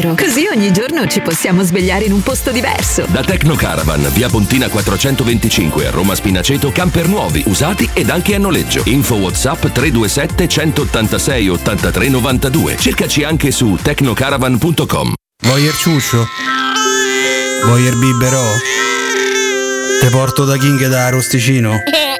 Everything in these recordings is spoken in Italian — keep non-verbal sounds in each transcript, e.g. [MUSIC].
vero, così ogni giorno ci possiamo svegliare in un posto diverso. Da Tecno Caravan, via Pontina 425 a Roma Spinaceto, camper nuovi, usati ed anche a noleggio. Info WhatsApp 327 186 83 92. Cercaci anche su tecnocaravan.com. Voyer ciuscio? Voyer biberò? Te porto da King da Arosticino? [LAUGHS]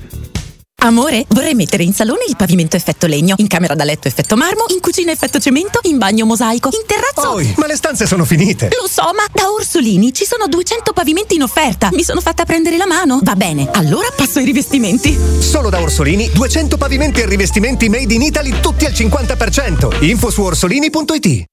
Amore, vorrei mettere in salone il pavimento effetto legno, in camera da letto effetto marmo, in cucina effetto cemento, in bagno mosaico, in terrazzo. Poi, ma le stanze sono finite. Lo so, ma da Orsolini ci sono 200 pavimenti in offerta. Mi sono fatta prendere la mano. Va bene, allora passo ai rivestimenti. Solo da Orsolini 200 pavimenti e rivestimenti made in Italy tutti al 50%. Info su orsolini.it.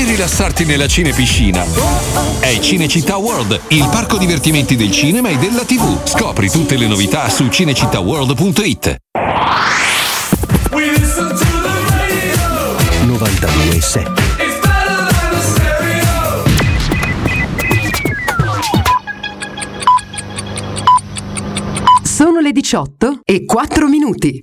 e rilassarti nella cinepiscina. È Cinecittà World, il parco divertimenti del cinema e della TV. Scopri tutte le novità su cinecittàworld.it. 92.7 Sono le 18 e 4 minuti.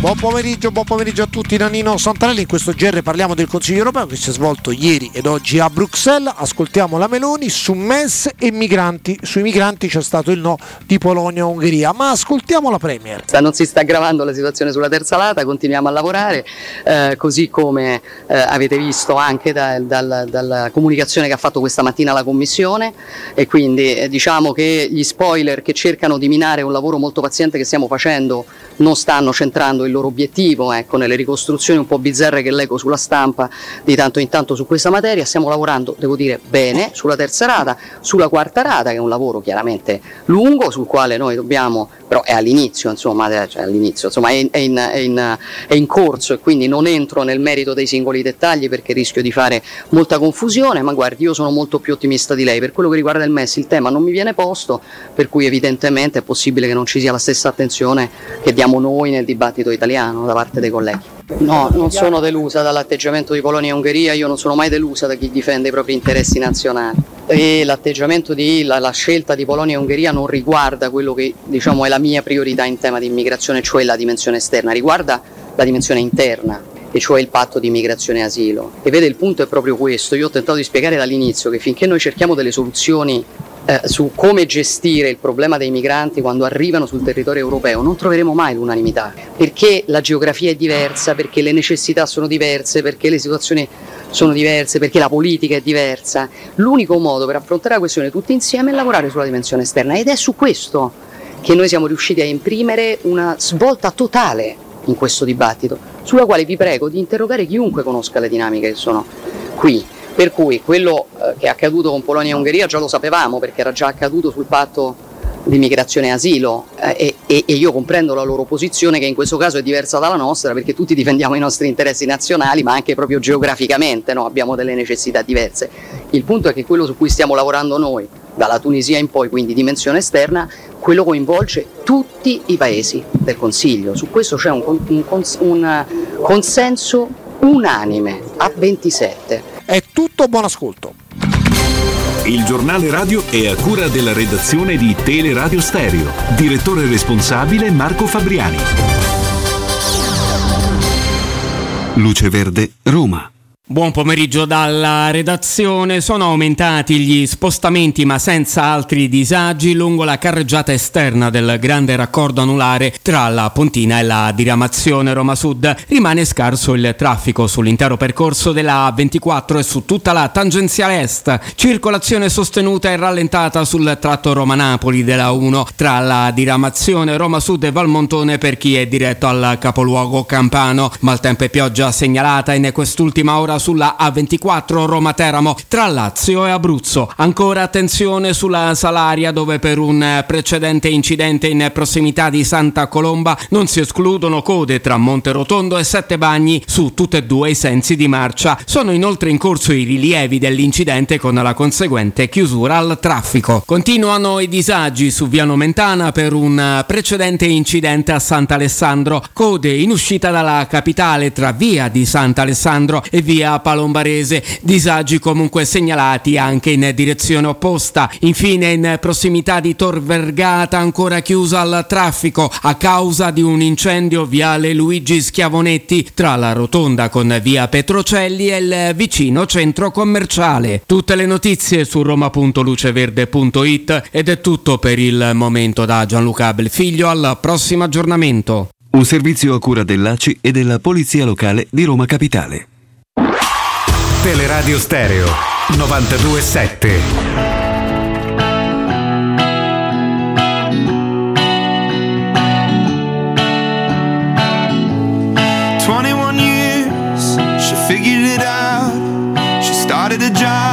Buon pomeriggio, buon pomeriggio a tutti, Nannino Santarelli. In questo GR parliamo del Consiglio europeo che si è svolto ieri ed oggi a Bruxelles. Ascoltiamo la Meloni su MES e migranti. Sui migranti c'è stato il no di Polonia e Ungheria, ma ascoltiamo la Premier. Non si sta aggravando la situazione sulla terza lata, continuiamo a lavorare, eh, così come eh, avete visto anche da, dal, dalla comunicazione che ha fatto questa mattina la Commissione e quindi eh, diciamo che gli spoiler che cercano di minare un lavoro molto paziente che stiamo facendo non stanno centrando il il loro obiettivo, ecco, nelle ricostruzioni un po' bizzarre che leggo sulla stampa di tanto in tanto su questa materia. Stiamo lavorando, devo dire, bene sulla terza rata, sulla quarta rata, che è un lavoro chiaramente lungo, sul quale noi dobbiamo, però è all'inizio, insomma, cioè all'inizio, insomma è, in, è, in, è, in, è in corso e quindi non entro nel merito dei singoli dettagli perché rischio di fare molta confusione, ma guardi, io sono molto più ottimista di lei. Per quello che riguarda il MES il tema non mi viene posto, per cui evidentemente è possibile che non ci sia la stessa attenzione che diamo noi nel dibattito italiano da parte dei colleghi. No, non sono delusa dall'atteggiamento di Polonia e Ungheria, io non sono mai delusa da chi difende i propri interessi nazionali. E l'atteggiamento di la, la scelta di Polonia e Ungheria non riguarda quello che diciamo è la mia priorità in tema di immigrazione, cioè la dimensione esterna, riguarda la dimensione interna e cioè il patto di migrazione e asilo. E vede il punto è proprio questo, io ho tentato di spiegare dall'inizio che finché noi cerchiamo delle soluzioni eh, su come gestire il problema dei migranti quando arrivano sul territorio europeo non troveremo mai l'unanimità, perché la geografia è diversa, perché le necessità sono diverse, perché le situazioni sono diverse, perché la politica è diversa. L'unico modo per affrontare la questione tutti insieme è lavorare sulla dimensione esterna ed è su questo che noi siamo riusciti a imprimere una svolta totale in questo dibattito, sulla quale vi prego di interrogare chiunque conosca le dinamiche che sono qui. Per cui quello eh, che è accaduto con Polonia e Ungheria già lo sapevamo perché era già accaduto sul patto di migrazione e asilo eh, e, e, io comprendo la loro posizione che in questo caso è diversa dalla nostra perché tutti difendiamo i nostri interessi nazionali ma anche proprio geograficamente no? abbiamo delle necessità diverse. Il punto è che quello su cui stiamo lavorando noi, dalla Tunisia in poi, quindi dimensione esterna, quello coinvolge tutti i paesi del Consiglio. Su questo c'è un, un, un consenso unanime a 27. Tutto, buon ascolto. Il giornale radio è a cura della redazione di Teleradio Stereo. Direttore responsabile Marco Fabriani. Luce Verde, Roma. Buon pomeriggio dalla redazione. Sono aumentati gli spostamenti ma senza altri disagi lungo la carreggiata esterna del grande raccordo anulare tra la Pontina e la diramazione Roma Sud. Rimane scarso il traffico sull'intero percorso della A24 e su tutta la tangenziale est. Circolazione sostenuta e rallentata sul tratto Roma-Napoli della 1 tra la diramazione Roma Sud e Valmontone per chi è diretto al capoluogo campano. Maltempo e pioggia segnalata in quest'ultima ora sulla A24 Roma-Teramo tra Lazio e Abruzzo. Ancora attenzione sulla Salaria dove per un precedente incidente in prossimità di Santa Colomba non si escludono code tra Monterotondo e Sette Bagni su tutti e due i sensi di marcia. Sono inoltre in corso i rilievi dell'incidente con la conseguente chiusura al traffico. Continuano i disagi su Via Nomentana per un precedente incidente a Sant'Alessandro. Code in uscita dalla capitale tra via di Sant'Alessandro e via Palombarese, disagi comunque segnalati anche in direzione opposta. Infine in prossimità di Tor Vergata ancora chiusa al traffico a causa di un incendio viale Luigi Schiavonetti tra la rotonda con via Petrocelli e il vicino centro commerciale. Tutte le notizie su roma.luceverde.it ed è tutto per il momento da Gianluca Belfiglio al prossimo aggiornamento. Un servizio a cura dell'ACI e della Polizia Locale di Roma Capitale. Teleradio Stereo 927. Twenty-one years, she figured it out. She started a job,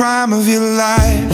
prime of your life.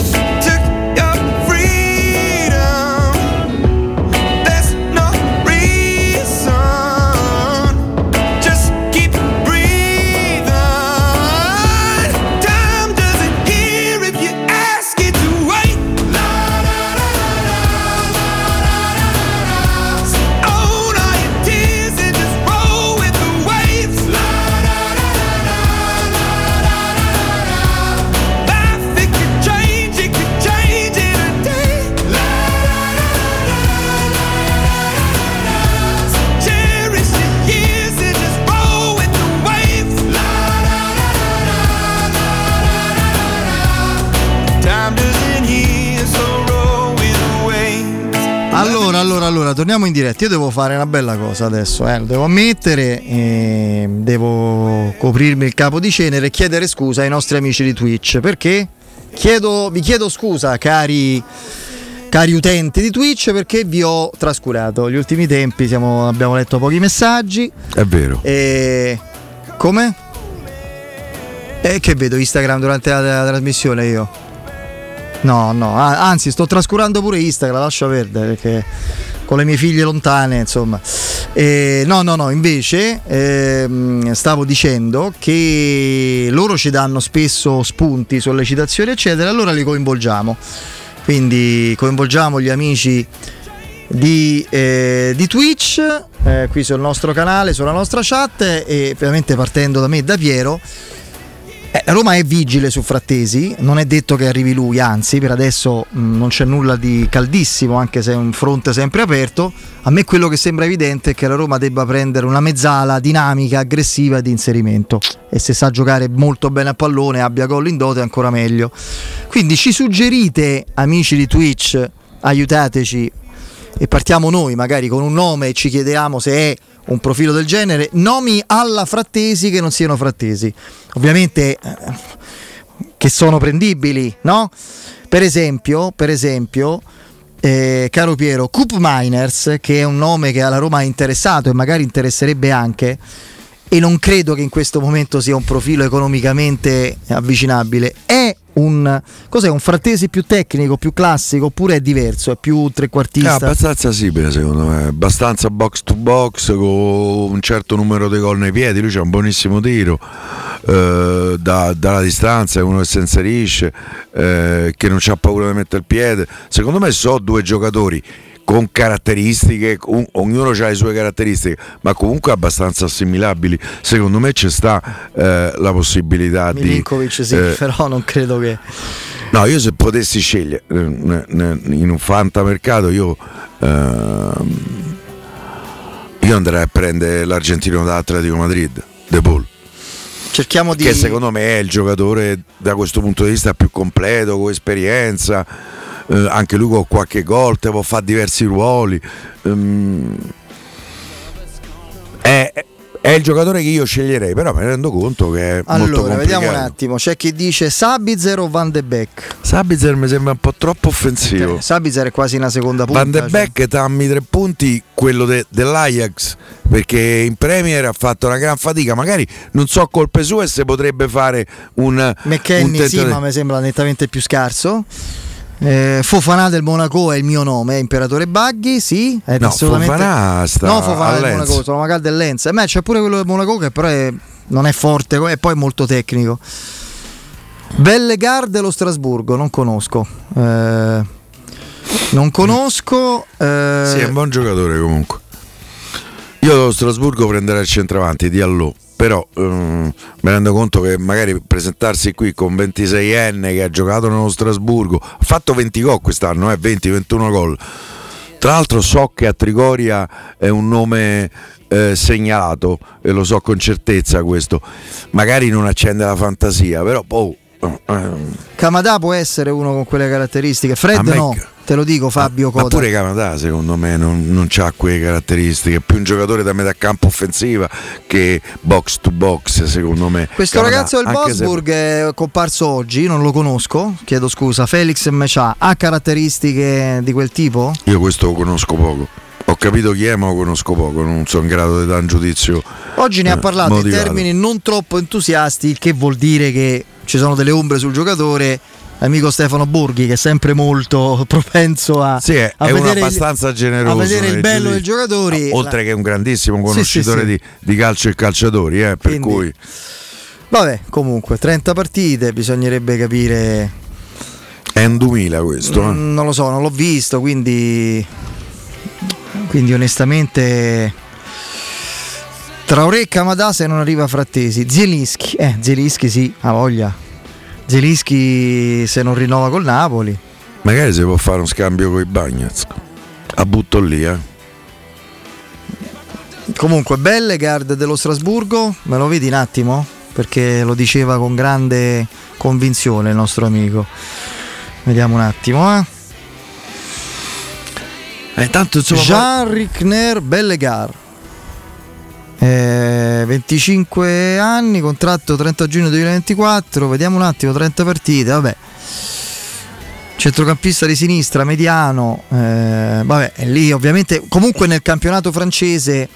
Torniamo in diretta. Io devo fare una bella cosa adesso, eh, lo devo ammettere. eh, devo coprirmi il capo di cenere e chiedere scusa ai nostri amici di Twitch. Perché? Chiedo, vi chiedo scusa, cari, cari utenti di Twitch, perché vi ho trascurato. Gli ultimi tempi siamo- abbiamo letto pochi messaggi. È vero. E come? E che vedo Instagram durante la, la trasmissione io? No, no, anzi sto trascurando pure Instagram, lascia perdere perché con le mie figlie lontane, insomma. E no, no, no, invece ehm, stavo dicendo che loro ci danno spesso spunti, sollecitazioni, eccetera, allora li coinvolgiamo. Quindi coinvolgiamo gli amici di, eh, di Twitch eh, qui sul nostro canale, sulla nostra chat e ovviamente partendo da me e da Piero. Eh, Roma è vigile su Frattesi, non è detto che arrivi lui, anzi per adesso mh, non c'è nulla di caldissimo, anche se è un fronte sempre aperto. A me quello che sembra evidente è che la Roma debba prendere una mezzala dinamica, aggressiva di inserimento e se sa giocare molto bene a pallone, abbia gol in dote ancora meglio. Quindi ci suggerite, amici di Twitch, aiutateci e partiamo noi magari con un nome e ci chiediamo se è un profilo del genere, nomi alla frattesi che non siano frattesi. Ovviamente eh, che sono prendibili, no? Per esempio, per esempio eh, caro Piero, Coop Miners, che è un nome che alla Roma ha interessato e magari interesserebbe anche, e non credo che in questo momento sia un profilo economicamente avvicinabile, è un, cos'è, un frattesi più tecnico, più classico, oppure è diverso, è più È trequartista? abbastanza simile secondo me, abbastanza box to box con un certo numero di gol nei piedi, lui c'ha un buonissimo tiro eh, da- dalla distanza, è uno che si inserisce, eh, che non ha paura di mettere il piede. Secondo me so due giocatori con caratteristiche, un- ognuno ha le sue caratteristiche, ma comunque abbastanza assimilabili. Secondo me c'è sta eh, la possibilità di... Milinkovic sì, eh, [LAUGHS] però non credo che... No, io se potessi scegliere eh, in un fantamercato io, ehm, io andrei a prendere l'argentino da Atletico Madrid, De Paul. Cerchiamo di... Che secondo me è il giocatore da questo punto di vista più completo, con esperienza, eh, anche lui con qualche gol, te può fare diversi ruoli. ehm, è, è il giocatore che io sceglierei, però mi rendo conto che è Allora, vediamo un attimo, c'è chi dice Sabitzer o Van de Beek? Sabitzer mi sembra un po' troppo offensivo. Eh, Sabitzer è quasi una seconda punta. Van de cioè. Beek dammi tre punti, quello de- dell'Ajax, perché in Premier ha fatto una gran fatica, magari non so colpe sue se potrebbe fare un, un McKenny sì, tentativo- ma mi sembra nettamente più scarso. Eh, Fofana del Monaco è il mio nome, è Imperatore Baghi, sì. È No, assolutamente... Fofana sta No, Fofana al del Lens. Monaco, sono magari del Lens. Eh, ma c'è pure quello del Monaco che però è- non è forte e poi è molto tecnico. Bellegarde dello Strasburgo, non conosco. Eh, non conosco. eh, Sì, è un buon giocatore comunque. Io dallo Strasburgo prenderei il centravanti di Allò, però ehm, mi rendo conto che magari presentarsi qui con 26enne che ha giocato nello Strasburgo, ha fatto 20 gol quest'anno, eh, 20-21 gol. Tra l'altro so che a Trigoria è un nome eh, segnalato e lo so con certezza questo. Magari non accende la fantasia, però poi... ehm, Kamada può essere uno con quelle caratteristiche. Fred no, te lo dico Fabio Ma Cota. pure Canada secondo me non, non ha quelle caratteristiche, più un giocatore da metà campo offensiva che box to box secondo me. Questo Canadà, ragazzo del anche se- è comparso oggi, non lo conosco, chiedo scusa, Felix Mechà, ha caratteristiche di quel tipo? Io questo lo conosco poco. Ho capito chi è ma lo conosco poco, non sono in grado di dare un giudizio. Oggi ne ha eh, parlato in motivato. termini non troppo entusiasti, il che vuol dire che ci sono delle ombre sul giocatore. L'amico Stefano Borghi, che è sempre molto [LAUGHS] propenso a, Sì, è, a è vedere abbastanza generoso. a vedere il bello dei giocatori. Oltre che un grandissimo Sì, sì, conoscitore sì. Di, di calcio e calciatori, eh, per Quindi- cui Vabbè, comunque, 30 partite, bisognerebbe capire. è un 2000 questo. eh. Mm, Non lo so, non l'ho visto, quindi. Quindi onestamente. Traoré e Kamada se non arriva Frattesi. Zielinski, eh, Zielinski sì, ha voglia. Zielinski se non rinnova col Napoli. Magari si può fare uno scambio con i Bagnets. A butto lì, eh. Comunque, Bellegard dello Strasburgo, me lo vedi un attimo? Perché lo diceva con grande convinzione il nostro amico. Vediamo un attimo, eh. Eh, intanto insomma, Jean Rickner Bellegar. Eh, 25 anni, contratto 30 giugno 2024. Vediamo un attimo, 30 partite. Vabbè, centrocampista di sinistra, mediano. eh, vabbè, lì ovviamente. Comunque nel campionato francese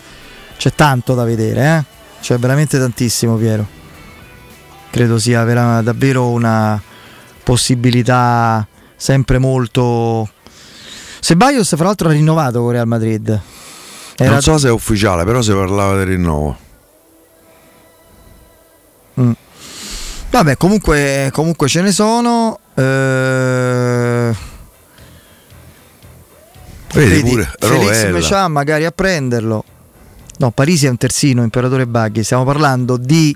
c'è tanto da vedere, eh? C'è veramente tantissimo, Piero. Credo sia vera- davvero una possibilità sempre molto. Sebaios, fra l'altro, ha rinnovato con Real Madrid. Era- non so se è ufficiale, però si parlava del rinnovo. Mm. Vabbè, comunque, comunque ce ne sono. eh, Vedi, pure Felix magari a prenderlo. No, Parisi è un terzino, Imperatore Baghi. Stiamo parlando di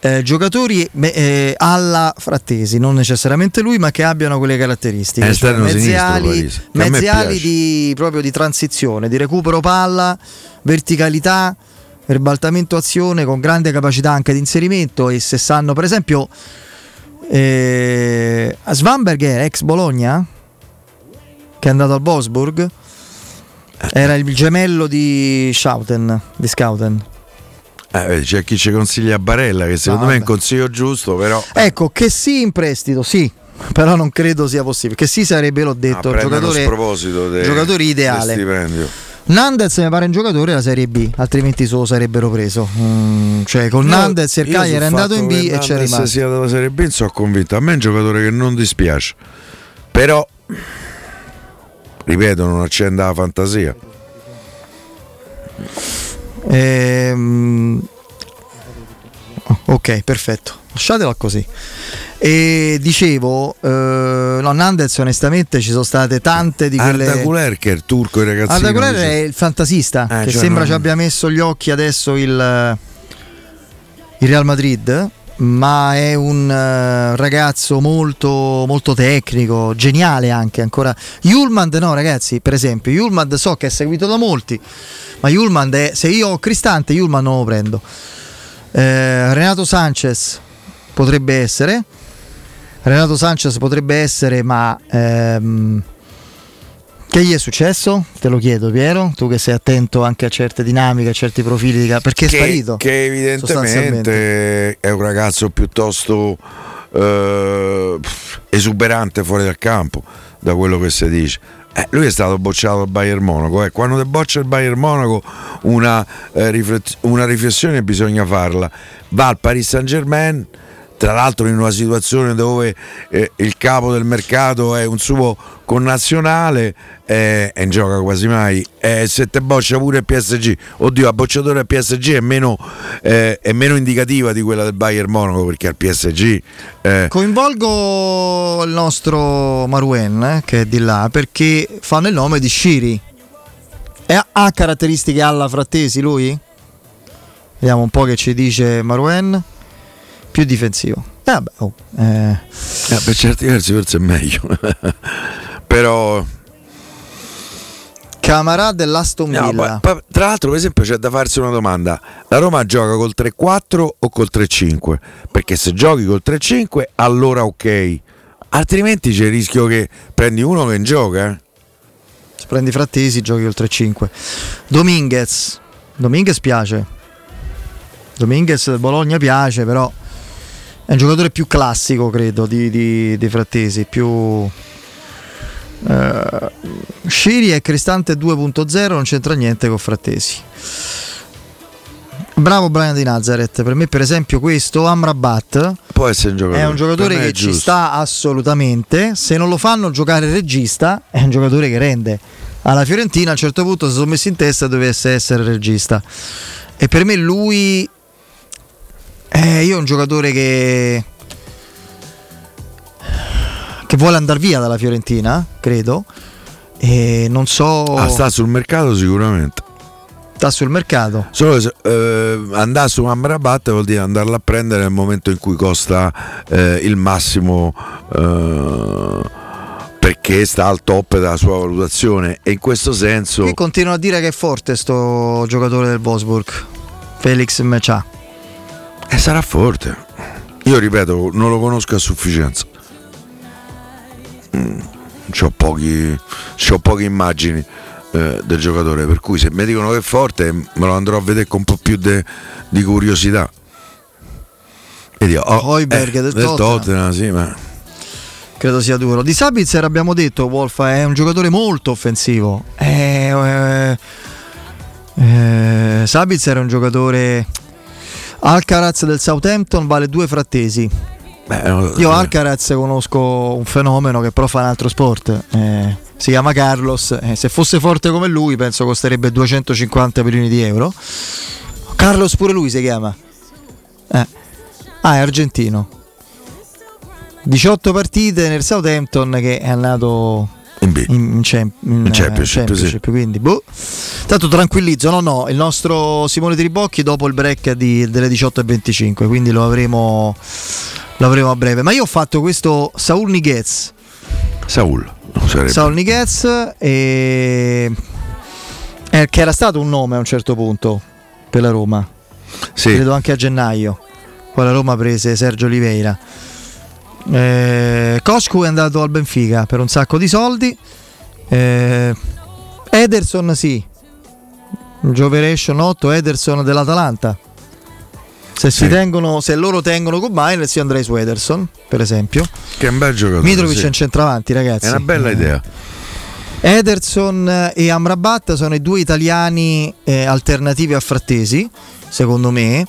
eh, giocatori eh, alla Frattesi, non necessariamente lui, ma che abbiano quelle caratteristiche. È cioè esterno mezzi sinistro, ali, Parisi, che a me mezzi ali piace. di, proprio di transizione, di recupero palla, verticalità, ribaltamento azione con grande capacità anche di inserimento e se sanno per esempio eh, Svanberg ex Bologna che è andato al Wolfsburg era il gemello di Schouten di Scouten Eh, c'è chi ci consiglia Barella, che secondo No, me è un consiglio giusto, però ecco che sì in prestito sì [LAUGHS] però non credo sia possibile che sì sarebbe l'ho detto prendere uno giocatore, de- giocatore de ideale. Nandez mi pare un giocatore della Serie B altrimenti se lo sarebbero preso Mm, cioè con Io- Nandez il Cagliari era andato in B e c'è Nandez rimasto sia della Serie B sono convinto. A me è un giocatore che non dispiace. Però, ripeto, non accende la fantasia. Ehm, ok, perfetto. Lasciatela così. E dicevo, eh, no, Nandez onestamente ci sono state tante di quelle... Arda Güler che è il turco, i ragazzini. Arda Güler è il fantasista Eh, che cioè sembra non- ci abbia messo gli occhi adesso il, il Real Madrid, ma è un eh, ragazzo molto, molto tecnico, geniale anche ancora. Yulmand no ragazzi, per esempio, Yulmand so che è seguito da molti, ma Yulmand è, se io ho Cristante Yulmand non lo prendo. Eh, Renato Sanchez potrebbe essere. Renato Sanchez potrebbe essere, ma ehm, che gli è successo? Te lo chiedo, Piero. Tu che sei attento anche a certe dinamiche, a certi profili di perché è che, sparito. Che evidentemente è un ragazzo piuttosto eh, esuberante fuori dal campo, da quello che si dice. Eh, lui è stato bocciato al Bayern Monaco. eh. Quando boccia il Bayern Monaco, una, eh, riflet- una riflessione bisogna farla. Va al Paris Saint Germain. Tra l'altro in una situazione dove eh, il capo del mercato è un suo connazionale eh, e gioca quasi mai. Eh, se te boccia pure PSG, oddio, la bocciatura del PSG è meno, eh, è meno indicativa di quella del Bayern Monaco perché al PSG eh, Coinvolgo il nostro Maruen, eh, che è di là, perché fanno il nome di Shiri. E ha caratteristiche alla Frattesi lui? Vediamo un po' che ci dice Maruen. Più difensivo. Eh, vabbè, oh, eh. eh, per certi versi forse è meglio. [LAUGHS] Però Camarà dell'Aston No, Villa. poi- poi, tra l'altro, per esempio, c'è da farsi una domanda: la Roma gioca col 3-4 o col 3-5? Perché se giochi col 3-5, allora ok, altrimenti c'è il rischio che prendi uno che non gioca. eh. Se prendi Frattesi, giochi col 3-5. Dominguez. Dominguez piace. Dominguez del Bologna piace, però è un giocatore più classico, credo, di, di, di Frattesi. Più. eh, Sciri è Cristante 2.0, non c'entra niente con Frattesi. Bravo Brian di Nazareth. Per me, per esempio, questo Amrabat Può essere un giocatore. è un giocatore che ci sta assolutamente. Se non lo fanno giocare regista, è un giocatore che rende. Alla Fiorentina a un certo punto si sono messi in testa dovesse essere regista. E per me lui. Eh, io è un giocatore che. che vuole andare via dalla Fiorentina, credo. E non so. Ah, sta sul mercato sicuramente. sta sul mercato. Solo se, eh, andare su Amrabat vuol dire andarla a prendere nel momento in cui costa eh, il massimo eh, perché sta al top della sua valutazione e in questo senso Qui continuano a dire che è forte sto giocatore del Wolfsburg. Felix Mechà. Eh, sarà forte. Io ripeto, non lo conosco a sufficienza. Mm, c'ho poche immagini. eh, del giocatore, per cui se mi dicono che è forte me lo andrò a vedere con un po' più di curiosità. Vedi, oh, Hoiberg eh, del del Tottenham. Tottenham, sì, ma Credo sia duro. Di Sabitzer abbiamo detto, Wolf è un giocatore molto offensivo. Eh, eh, eh, Sabitzer è un giocatore... Alcaraz del Southampton vale due frattesi. Io Alcaraz conosco un fenomeno che però fa un altro sport. eh, si chiama Carlos. eh, se fosse forte come lui, penso costerebbe 250 milioni di euro. Carlos pure lui si chiama. Eh. Ah, è argentino. 18 partite nel Southampton che è andato in, in, in, In eh, Championship, Championship, quindi boh. Tanto tranquillizzo, no no, il nostro Simone Tribocchi dopo il break di- delle 18.25, quindi lo avremo, lo avremo a breve. Ma io ho fatto questo Saul Niguez. Saul. sarebbe. Saul Niguez e... eh, che era stato un nome a un certo punto per la Roma. Sì. Credo anche a gennaio. Poi la Roma prese Sergio Oliveira. Eh, Coscu è andato al Benfica per un sacco di soldi. Eh, Ederson sì. Gioveration 8, Ederson dell'Atalanta. Se, si Sì. tengono, se loro tengono con Miner, io andrei su Ederson, per esempio. Che è un bel giocatore. Mitrovic sì. è in centravanti, ragazzi. È una bella Eh, idea. Ederson e Amrabat sono i due italiani eh, alternativi a Frattesi, secondo me.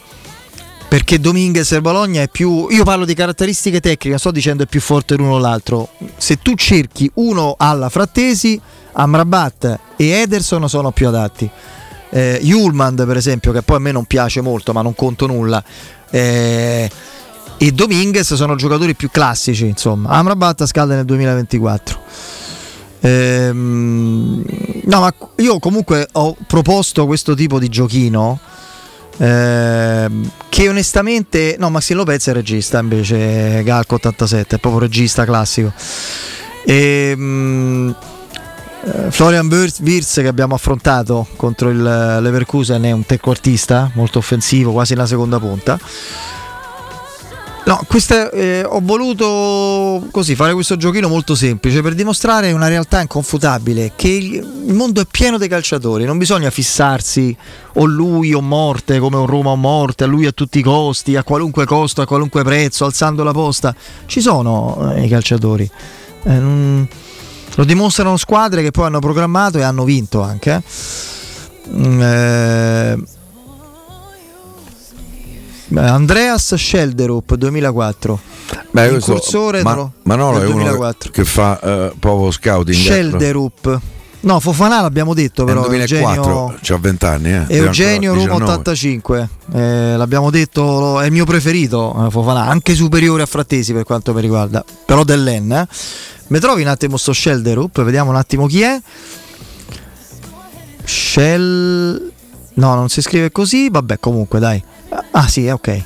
Perché Dominguez e Bologna è più. Io parlo di caratteristiche tecniche, sto dicendo è più forte l'uno o l'altro. Se tu cerchi uno alla Frattesi, Amrabat e Ederson sono più adatti. Eh, Yulman, per esempio, che poi a me non piace molto, ma non conto nulla. Eh, e Dominguez sono giocatori più classici, insomma. Amrabat scade nel 2024. Ehm, no, ma io comunque ho proposto questo tipo di giochino. ehm, che onestamente, no, Maxi Lopez è regista invece, Galco 87, è proprio regista classico. Ehm, eh, Florian Wirtz Wirtz che abbiamo affrontato contro il Leverkusen è un trequartista molto offensivo, quasi la seconda punta. No, questa, eh, ho voluto così fare questo giochino molto semplice per dimostrare una realtà inconfutabile che il, mondo è pieno di calciatori, non bisogna fissarsi o lui o morte come un Roma o morte, a lui a tutti i costi, a qualunque costo, a qualunque prezzo, alzando la posta. Ci sono eh, i calciatori. Eh, lo dimostrano squadre che poi hanno programmato e hanno vinto anche. eh. Mm, eh, Andreas Schelderup 2004 Beh, questo- incursore ma, Manolo del è uno 2004. che, fa eh, proprio scouting. Schelderup no Fofana l'abbiamo detto Nel però 2004, Eugenio, c'ha 20 anni. Eh. Eugenio Roma ancora 19. 85 Eh, l'abbiamo detto è il mio preferito eh, Fofana anche superiore a Frattesi per quanto mi riguarda però dell'En eh. Mi trovi un attimo sto Schelderup vediamo un attimo chi è. Shell no non si scrive così vabbè comunque dai. Ah sì ok.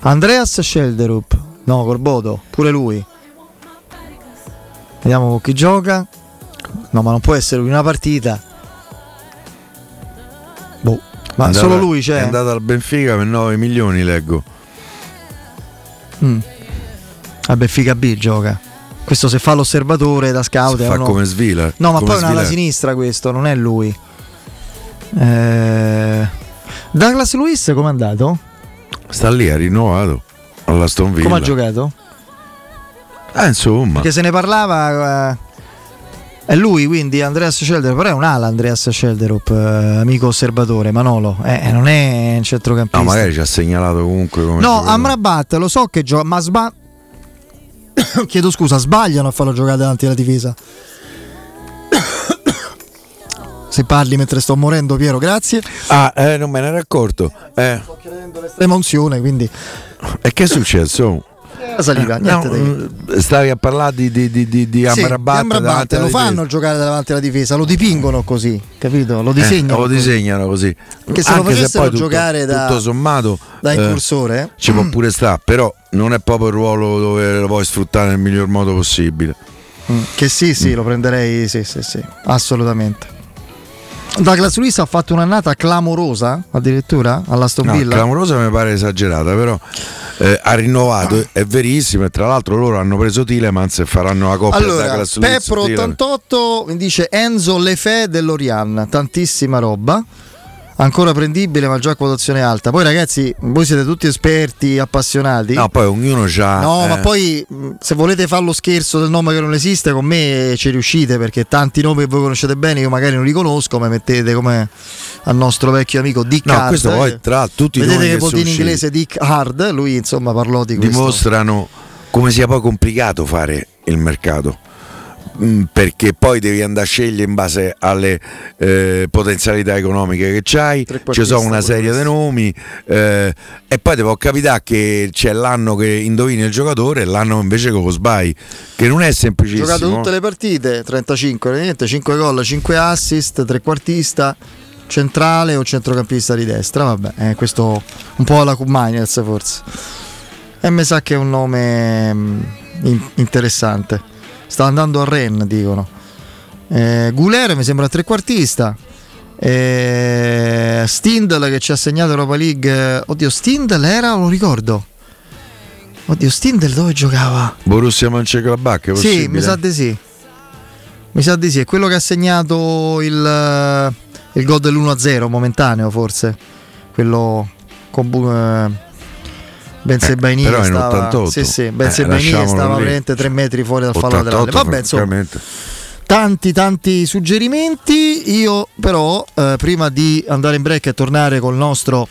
Andreas Schelderup no Corbodo pure lui. Vediamo con chi gioca. No ma non può essere lui una partita. Boh ma È andata- solo lui È c'è andato al Benfica per 9 milioni, leggo. Mm. A Benfica B gioca. Questo se fa l'osservatore da scout è Fa uno- come Svila. No, ma come poi è una alla sinistra questo, non è lui. Eh, Douglas Luis come è andato? Sta lì, ha rinnovato alla Aston Villa. Come ha giocato? Eh, insomma. Perché se ne parlava eh, è lui, quindi Andreas Schelderup, però è un ala Andreas Schelderup, eh, amico osservatore, Manolo, eh, non è un centrocampista. No, magari ci ha segnalato comunque come No. Amrabat lo so che gioca, ma sba- [COUGHS] chiedo scusa, sbagliano a farlo giocare davanti alla difesa. [COUGHS] Se parli mentre sto morendo, Piero, grazie. Ah, eh, non me ne ero accorto. Eh. Estrema unzione, quindi. E che è successo? Saliva, Eh, niente no, da mm, stavi a parlare di, di, di, di, di Sì, Amrabat, alla lo fanno giocare davanti alla difesa, lo dipingono così, capito? Lo Eh, disegnano. lo così. disegnano così. Che se lo Anche facessero poi tutto, giocare da- tutto sommato da eh, incursore, ci può pure stare, però non è proprio il ruolo dove lo puoi sfruttare nel miglior modo possibile. Mm, Che sì, sì, lo prenderei, sì, sì, sì, assolutamente. Douglas Luiz ha fatto un'annata clamorosa addirittura alla No, Villa. clamorosa mi pare esagerata, però eh, ha rinnovato, è verissimo. E tra l'altro loro hanno preso Tilemans e faranno la coppia Allora, Douglas Luiz, Pepro Tielemans. 88 mi dice Enzo Lefè dell'Orian, tantissima roba. Ancora prendibile, ma già a quotazione alta. Poi, ragazzi, voi siete tutti esperti, appassionati. No, poi ognuno ha. No, ma poi mh, se volete fare lo scherzo del nome che non esiste, con me ci riuscite perché tanti nomi che voi conoscete bene, io magari non li conosco, ma mettete come al nostro vecchio amico Dick No, Hard. questo poi eh. tra tutti i Vedete nomi che vuol dire in inglese Dick Hard, lui insomma parlò di questo. dimostrano come sia poi complicato fare il mercato. Mm, Perché poi devi andare a scegliere in base alle eh, potenzialità economiche che c'hai, ci sono una serie di nomi eh, e poi ti può capitare che c'è l'anno che indovini il giocatore e l'anno invece che lo sbagli, che non è Ha semplicissimo. giocato tutte le partite, 35, niente, 5 gol, 5 assist, trequartista, centrale o centrocampista di destra, vabbè, eh, questo un po' alla Miners forse. E mi sa che è un nome mm, in- interessante. Sta andando a Rennes, dicono. Eh, Guler mi sembra trequartista. Eh, Stindl che ci ha segnato Europa League. Oddio, Stindl era, lo ricordo. Oddio, Stindl dove giocava? Borussia Mönchengladbach, è Sì, mi sa di sì. Mi sa di sì, è quello che ha segnato il, eh, il gol dell'1-0 momentaneo forse. Quello con eh, Ben Sebaini è in stava, 88. sì, sì, Ben Eh, Sebaini stava veramente 3 metri fuori dal fallo 88 laterale. Vabbè, insomma, tanti tanti suggerimenti. Io però eh, prima di andare in break e tornare col nostro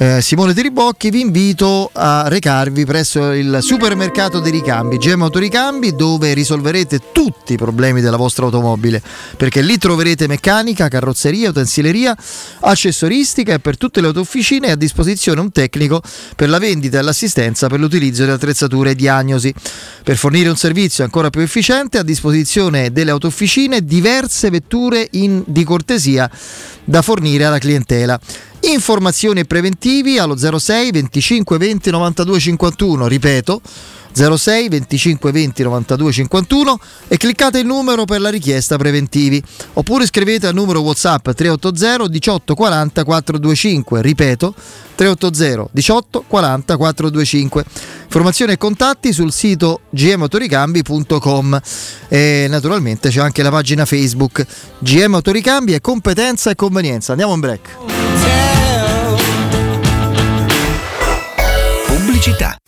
eh, Simone Tiribocchi vi invito a recarvi presso il supermercato dei ricambi, GM Autoricambi, dove risolverete tutti i problemi della vostra automobile, perché lì troverete meccanica, carrozzeria, utensileria, accessoristica e per tutte le autofficine è a disposizione un tecnico per la vendita e l'assistenza per l'utilizzo di attrezzature e diagnosi. Per fornire un servizio ancora più efficiente a disposizione delle autofficine diverse vetture in- di cortesia da fornire alla clientela. Informazioni e preventivi allo 06 25 20 92 51, ripeto 06 25 20 92 51 e cliccate il numero per la richiesta preventivi oppure scrivete al numero WhatsApp 380 18 40 425, ripeto 380 18 40 425. Informazioni e contatti sul sito gmotoricambi.com e naturalmente c'è anche la pagina Facebook GM Autoricambi e competenza e convenienza. Andiamo in break. Wichita.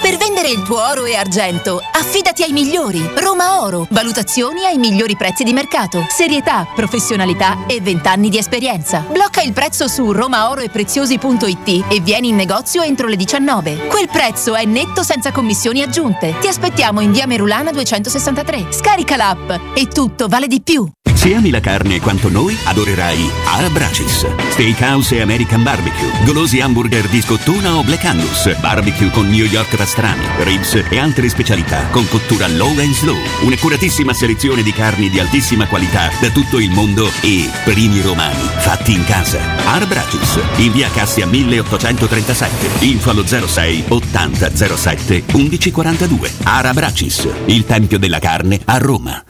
Per vendere il tuo oro e argento, affidati ai migliori. Roma Oro. Valutazioni ai migliori prezzi di mercato. Serietà, professionalità e 20 anni di esperienza. Blocca il prezzo su romaoroepreziosi.it e vieni in negozio entro le 19. Quel prezzo è netto senza commissioni aggiunte. Ti aspettiamo in via Merulana 263. Scarica l'app e tutto vale di più. Se ami la carne quanto noi, adorerai Arabracis. Steakhouse e American Barbecue. Golosi hamburger di scottuna o Black Angus. Barbecue con New York pastrami, ribs e altre specialità con cottura low and slow. Un'accuratissima selezione di carni di altissima qualità da tutto il mondo e primi romani fatti in casa. Arabracis. In via Cassia 1837. Info allo 06 80 07 1142. Arabracis. Il tempio della carne a Roma.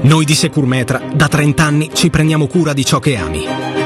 Noi di Securmetra da 30 anni ci prendiamo cura di ciò che ami.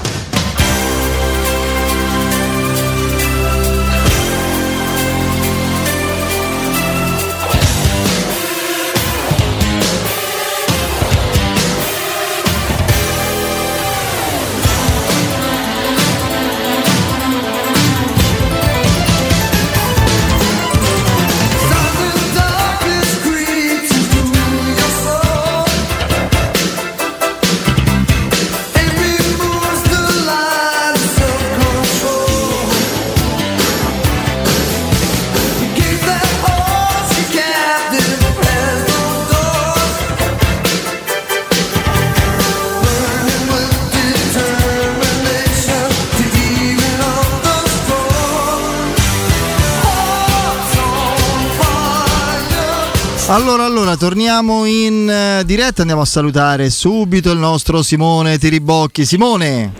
Allora, allora, torniamo in eh, diretta, andiamo a salutare subito il nostro Simone Tiribocchi. Simone!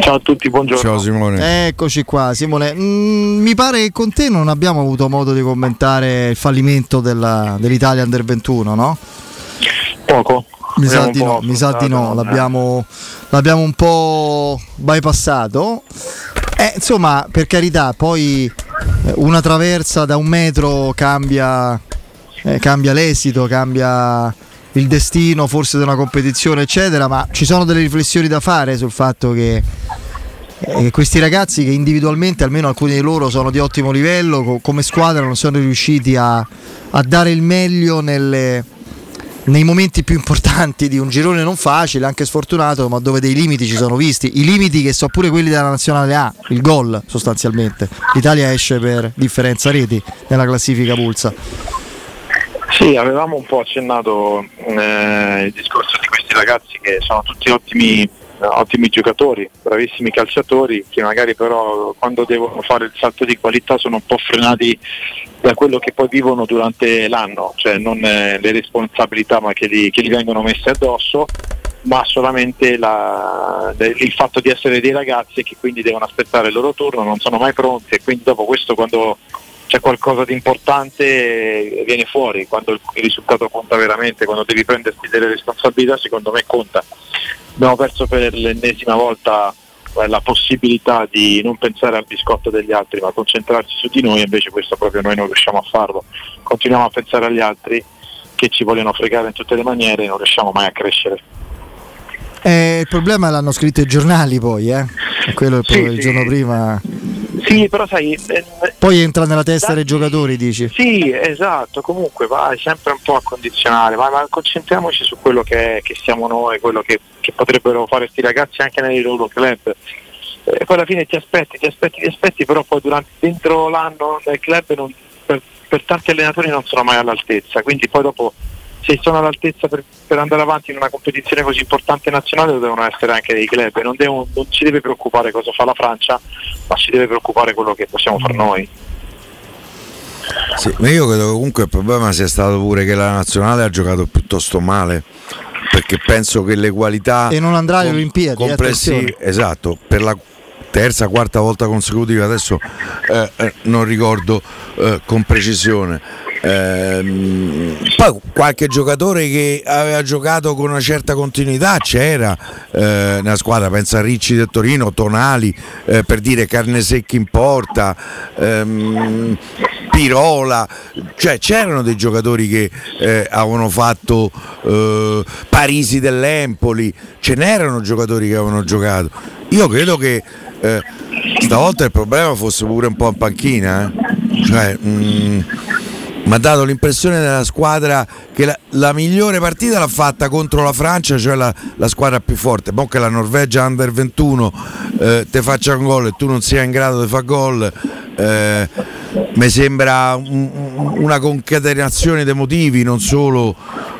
Ciao a tutti, buongiorno. Ciao Simone. Eccoci qua, Simone. Mm, mi pare che con te non abbiamo avuto modo di commentare il fallimento della- dell'Italia Under 21, no? Poco. Mi sa di no, mi sa di no, l'abbiamo, l'abbiamo un po' bypassato. Eh, insomma, per carità, poi una traversa da un metro cambia, eh, cambia l'esito, cambia il destino forse di una competizione, eccetera, ma ci sono delle riflessioni da fare sul fatto che eh, questi ragazzi che individualmente, almeno alcuni di loro, sono di ottimo livello, co- come squadra non sono riusciti a, a dare il meglio nelle, nei momenti più importanti di un girone non facile, anche sfortunato, ma dove dei limiti ci sono visti. I limiti che sono pure quelli della nazionale A, il gol sostanzialmente. L'Italia esce per differenza reti nella classifica pulsa. Sì, avevamo un po' accennato eh, il discorso di questi ragazzi che sono tutti ottimi, ottimi giocatori, bravissimi calciatori, che magari però quando devono fare il salto di qualità sono un po' frenati da quello che poi vivono durante l'anno, cioè non eh, le responsabilità che gli, che gli vengono messe addosso ma solamente la- il fatto di essere dei ragazzi che quindi devono aspettare il loro turno, non sono mai pronti e quindi dopo questo quando c'è qualcosa di importante eh, viene fuori, quando il, il risultato conta veramente, quando devi prenderti delle responsabilità secondo me conta. Abbiamo perso per l'ennesima volta eh, la possibilità di non pensare al biscotto degli altri ma concentrarsi su di noi invece questo proprio noi non riusciamo a farlo. Continuiamo a pensare agli altri che ci vogliono fregare in tutte le maniere e non riusciamo mai a crescere. Eh, il problema l'hanno scritto i giornali poi, eh? Quello il, Sì, il sì. giorno prima. Sì, però sai, eh, Poi entra nella testa dei giocatori, dici. Sì, esatto, comunque vai sempre un po' a condizionare, ma, ma concentriamoci su quello che, che siamo noi, quello che, che potrebbero fare questi ragazzi anche nei loro club. E poi alla fine ti aspetti, ti aspetti, ti aspetti, però poi durante, dentro l'anno nel club non- per, per tanti allenatori non sono mai all'altezza, quindi poi dopo se sono all'altezza per, per andare avanti in una competizione così importante nazionale lo devono essere anche dei club, non, devono- non ci deve preoccupare cosa fa la Francia, ma ci deve preoccupare quello che possiamo fare noi. Sì, ma io credo che comunque il problema sia stato pure che la nazionale ha giocato piuttosto male. Perché penso che le qualità E non andrà alle Olimpiadi, eh, attenzione. esatto, per la terza, quarta volta consecutiva, adesso eh, eh, non ricordo eh, con precisione. Ehm, poi qualche giocatore che aveva giocato con una certa continuità c'era eh, nella squadra, pensa a Ricci del Torino, Tonali, eh, per dire Carne Secchi in porta, ehm, Pirola, cioè c'erano dei giocatori che eh, avevano fatto eh, Parisi dell'Empoli, ce n'erano giocatori che avevano giocato. Io credo che eh, stavolta il problema fosse pure un po' in panchina, eh. cioè, mm, mi ha dato l'impressione della squadra che la, la migliore partita l'ha fatta contro la Francia, cioè la, la squadra più forte. Poi che la Norvegia under 21 eh, te faccia un gol e tu non sia in grado di fare gol, eh, mi sembra un- un- una concatenazione di motivi, non solo,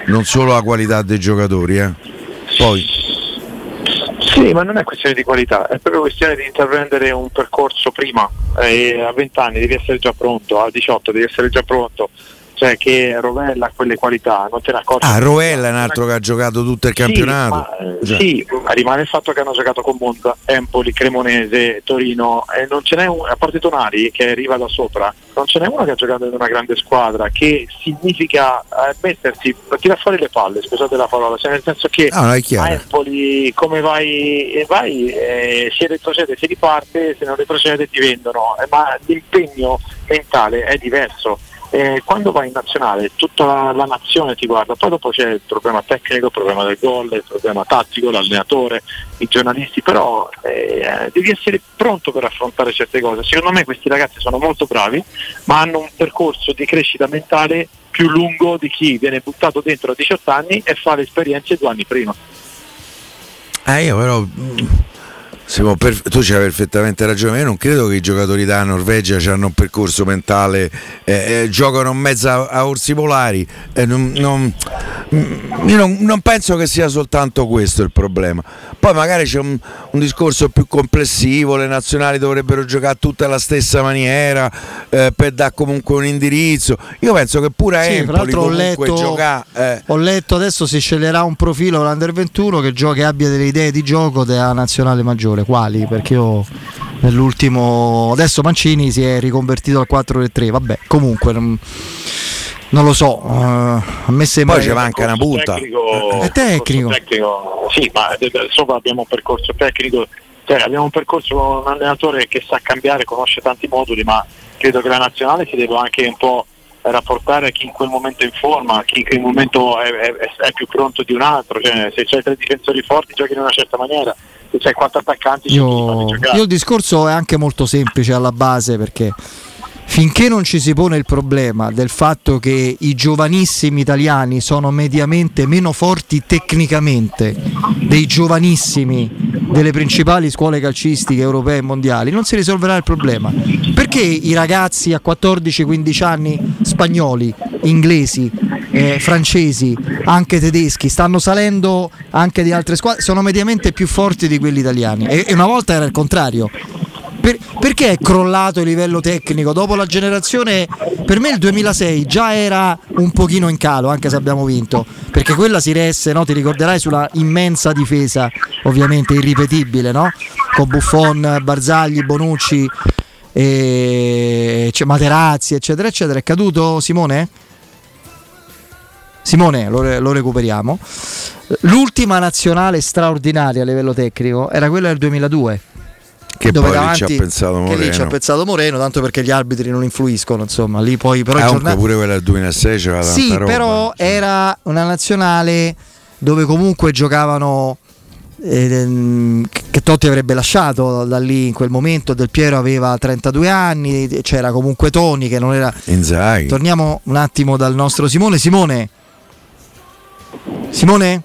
non solo la qualità dei giocatori. eh. Poi, Sì, ma non è questione di qualità, è proprio questione di intraprendere un percorso prima. Eh, a 20 anni devi essere già pronto, a 18 devi essere già pronto. Cioè che Rovella ha quelle qualità, non te ne accorgi. ah, Rovella è un altro che ha giocato tutto il Sì, campionato. ma, Già. sì, ma rimane il fatto che hanno giocato con Monza, Empoli, Cremonese, Torino e non ce n'è un, a parte Tonali che arriva da sopra, non ce n'è uno che ha giocato in una grande squadra, che significa eh, mettersi, tirare fuori le palle, scusate la parola, cioè nel senso che Ah, a Empoli come vai e vai, eh, se retrocede si riparte, se non retrocede ti vendono, eh, ma l'impegno mentale è diverso. Eh, quando vai in nazionale tutta la, la nazione ti guarda, poi dopo c'è il problema tecnico, il problema del gol, il problema tattico, l'allenatore, i giornalisti, però eh, devi essere pronto per affrontare certe cose. Secondo me questi ragazzi sono molto bravi, ma hanno un percorso di crescita mentale più lungo di chi viene buttato dentro a 18 anni e fa le esperienze due anni prima. Eh, io però. Simo, per- tu c'hai perfettamente ragione, io non credo che i giocatori della Norvegia hanno un percorso mentale, eh, eh, giocano in mezzo a, a orsi polari, eh, non, non- mm, io non, non penso che sia soltanto questo il problema. Poi magari c'è un, un discorso più complessivo, le nazionali dovrebbero giocare tutte alla stessa maniera eh, per dare comunque un indirizzo. Io penso che pure a Sì, Empoli ho letto, giocare... eh, ho letto adesso si sceglierà un profilo l'Under 21 che, gioca, che abbia delle idee di gioco della nazionale maggiore. Quali? Perché io nell'ultimo. Adesso Mancini si è riconvertito al 4-3. Vabbè, comunque. Non, non lo so. eh, a me sembra. Poi ci che- manca una punta. Tecnico, È tecnico. tecnico, sì, ma eh, sopra abbiamo un percorso tecnico, cioè abbiamo un percorso con un allenatore che sa cambiare, conosce tanti moduli, ma credo che la nazionale si deve anche un po' rapportare a chi in quel momento è in forma, a chi in quel momento è, è- è più pronto di un altro, cioè, se c'hai tre difensori forti giochi in una certa maniera, c'hai quattro attaccanti Io, io il discorso è anche molto semplice alla base perché finché non ci si pone il problema del fatto che i giovanissimi italiani sono mediamente meno forti tecnicamente dei giovanissimi delle principali scuole calcistiche europee e mondiali, non si risolverà il problema. Perché i ragazzi a 14-15 anni spagnoli, inglesi, eh, francesi, anche tedeschi, stanno salendo anche di altre squadre, sono mediamente più forti di quelli italiani. E, e una volta era il contrario. per- perché è crollato il livello tecnico? Dopo la generazione, per me il 2006 già era un pochino in calo, anche se abbiamo vinto, perché quella si resse, no? ti ricorderai, sulla immensa difesa, ovviamente irripetibile, no? con Buffon, Barzagli, Bonucci, e... c'è Materazzi, eccetera, eccetera. È caduto Simone? Simone, lo, lo recuperiamo. L'ultima nazionale straordinaria a livello tecnico era quella del 2002. Che dove poi lì davanti- ci ha pensato che lì ci ha Moreno. pensato Moreno, tanto perché gli arbitri non influiscono, insomma, lì poi però Ah, giornali- pure quella del 2006 c'era Sì, roba. però era una nazionale dove comunque giocavano ehm, che Totti avrebbe lasciato da lì in quel momento, Del Piero aveva 32 anni, c'era comunque Toni che non era Inzaghi. Torniamo un attimo dal nostro Simone. Simone? Simone?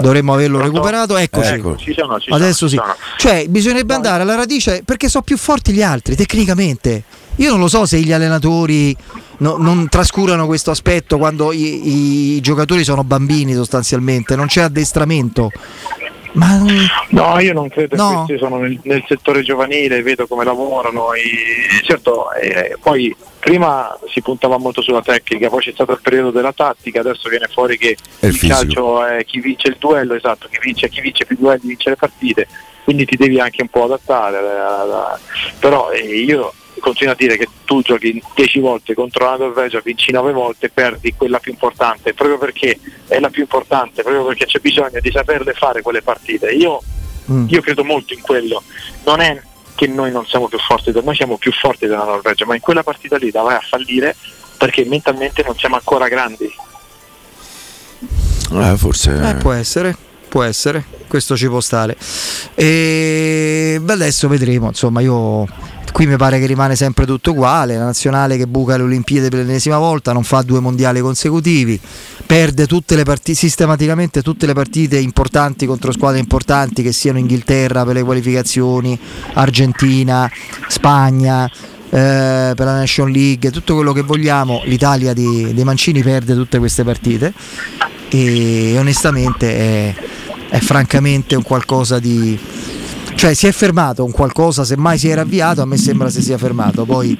Dovremmo averlo recuperato, eccoci. Ecco, ci sono, ci sono, Adesso ci sì. sono. Cioè, bisognerebbe andare alla radice perché sono più forti gli altri tecnicamente. Io non lo so se gli allenatori no- non trascurano questo aspetto quando i, i giocatori sono bambini sostanzialmente, non c'è addestramento. Ma No, io non credo No? che questi sono nel, nel settore giovanile, vedo come lavorano. e- certo, eh, poi prima si puntava molto sulla tecnica, poi c'è stato il periodo della tattica, adesso viene fuori che È il il fisico. calcio è chi vince il duello, esatto, chi vince, chi vince più duelli vince le partite, quindi ti devi anche un po' adattare. eh, Però eh, io continuo a dire che tu giochi 10 volte contro la Norvegia, vinci 9 volte, perdi quella più importante, proprio perché è la più importante, proprio perché c'è bisogno di saperle fare quelle partite. Io Mm. io credo molto in quello. Non è che noi non siamo più forti, noi siamo più forti della Norvegia, ma in quella partita lì la vai a fallire perché mentalmente non siamo ancora grandi. Eh, forse Eh, può essere, può essere, questo ci può stare. E beh, adesso vedremo, insomma, io qui mi pare che rimane sempre tutto uguale, la nazionale che buca le Olimpiadi per l'ennesima volta, non fa due mondiali consecutivi, perde tutte le partite sistematicamente tutte le partite importanti contro squadre importanti che siano Inghilterra per le qualificazioni, Argentina, Spagna. eh, per la Nation League, tutto quello che vogliamo, l'Italia di, dei Mancini perde tutte queste partite e onestamente è, è francamente un qualcosa di cioè si è fermato un qualcosa semmai si era avviato a me sembra si sia fermato poi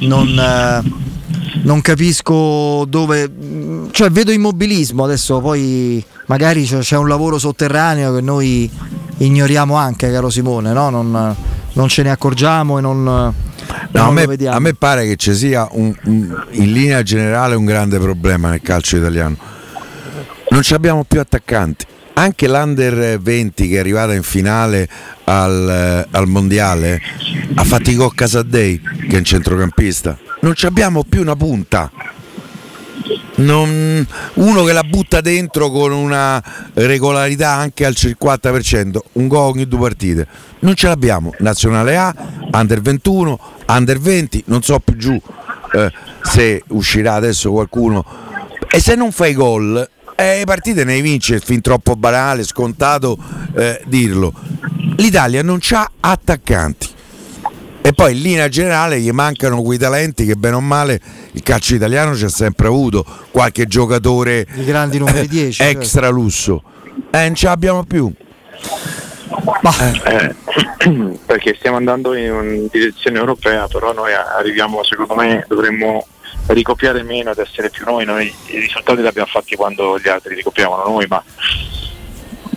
non, eh, non capisco dove cioè vedo immobilismo adesso poi magari c'è, un lavoro sotterraneo che noi ignoriamo anche caro Simone no? non, non ce ne accorgiamo e non, No, a, me, a me pare che ci sia un- un- in linea generale un grande problema nel calcio italiano. Non ci abbiamo più attaccanti. Anche l'Under 20 che è arrivata in finale al, al mondiale ha fatico Casadei che è un centrocampista. Non abbiamo più una punta. Non- uno che la butta dentro con una regolarità anche al 50%, un gol ogni due partite. Non ce l'abbiamo. Nazionale A, Under 21, Under 20, non so più giù eh, se uscirà adesso qualcuno. E se non fai gol, eh, le partite ne vinci, è fin troppo banale, scontato eh, dirlo. L'Italia non ha attaccanti. E poi in linea generale gli mancano quei talenti che bene o male il calcio italiano ci ha sempre avuto, qualche giocatore i grandi numeri 10 extra lusso. Eh, non ce l'abbiamo più. Eh, [CLEARS THROAT] perché stiamo andando in direzione europea, però noi arriviamo, secondo me, dovremmo ricopiare meno ed essere più noi. Noi i risultati li abbiamo fatti quando gli altri ricopiavano noi, ma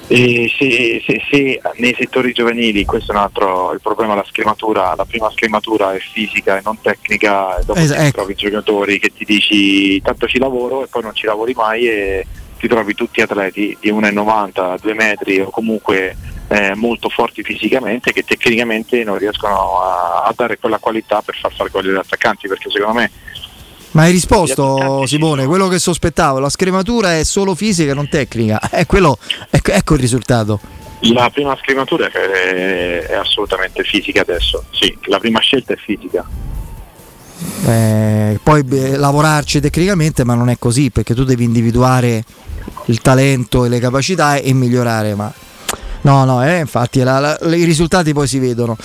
e se, se- se nei settori giovanili, questo è un altro il problema, la scrematura, la prima scrematura è fisica e non tecnica, e dopo Es- ti ecco. trovi giocatori che ti dici tanto ci lavoro e poi non ci lavori mai e ti trovi tutti atleti di 1,90, 2 metri o comunque eh, molto forti fisicamente che tecnicamente non riescono a, a dare quella qualità per far fare gol agli attaccanti perché secondo me Ma hai risposto Simone, quello che sospettavo, la scrematura è solo fisica e non tecnica. [LAUGHS] Eh, quello, ecco, ecco il risultato. la prima scrematura è, è assolutamente fisica adesso, sì, la prima scelta è fisica. Eh, poi beh, lavorarci tecnicamente, ma non è così perché tu devi individuare il talento e le capacità e, e migliorare. Ma no, no, eh, infatti la- la- i risultati poi si vedono.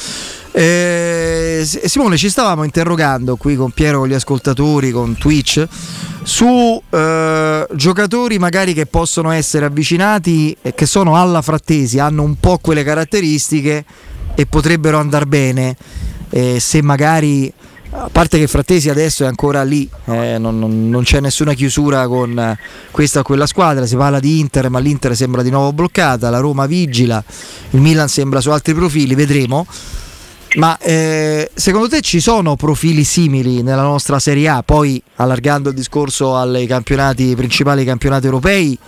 Eh, Simone, ci stavamo interrogando qui con Piero, con gli ascoltatori, con Twitch su eh, giocatori magari che possono essere avvicinati e che sono alla frattesi, hanno un po' quelle caratteristiche e potrebbero andare bene eh, se magari a parte che Frattesi adesso è ancora lì, eh, non, non- non c'è nessuna chiusura con questa o quella squadra, si parla di Inter ma l'Inter sembra di nuovo bloccata, la Roma vigila, il Milan sembra su altri profili, vedremo. Ma eh, secondo te ci sono profili simili nella nostra Serie A? Poi allargando il discorso ai campionati principali campionati europei,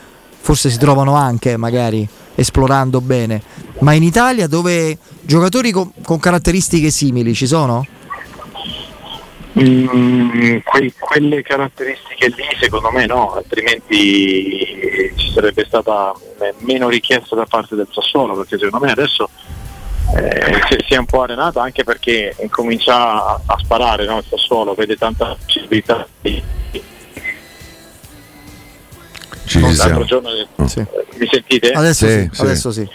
forse si trovano anche magari esplorando bene. Ma in Italia dove giocatori con, con caratteristiche simili ci sono? Mm, quei- quelle caratteristiche lì secondo me no, altrimenti ci sarebbe stata eh, meno richiesta da parte del Sassuolo, perché secondo me adesso eh, si- si è un po' arenato anche perché comincia a, a sparare no, il Sassuolo, vede tanta possibilità di... Ci L'altro siamo. giorno, eh, mi sentite? Adesso Sì, sì, sì. adesso sì.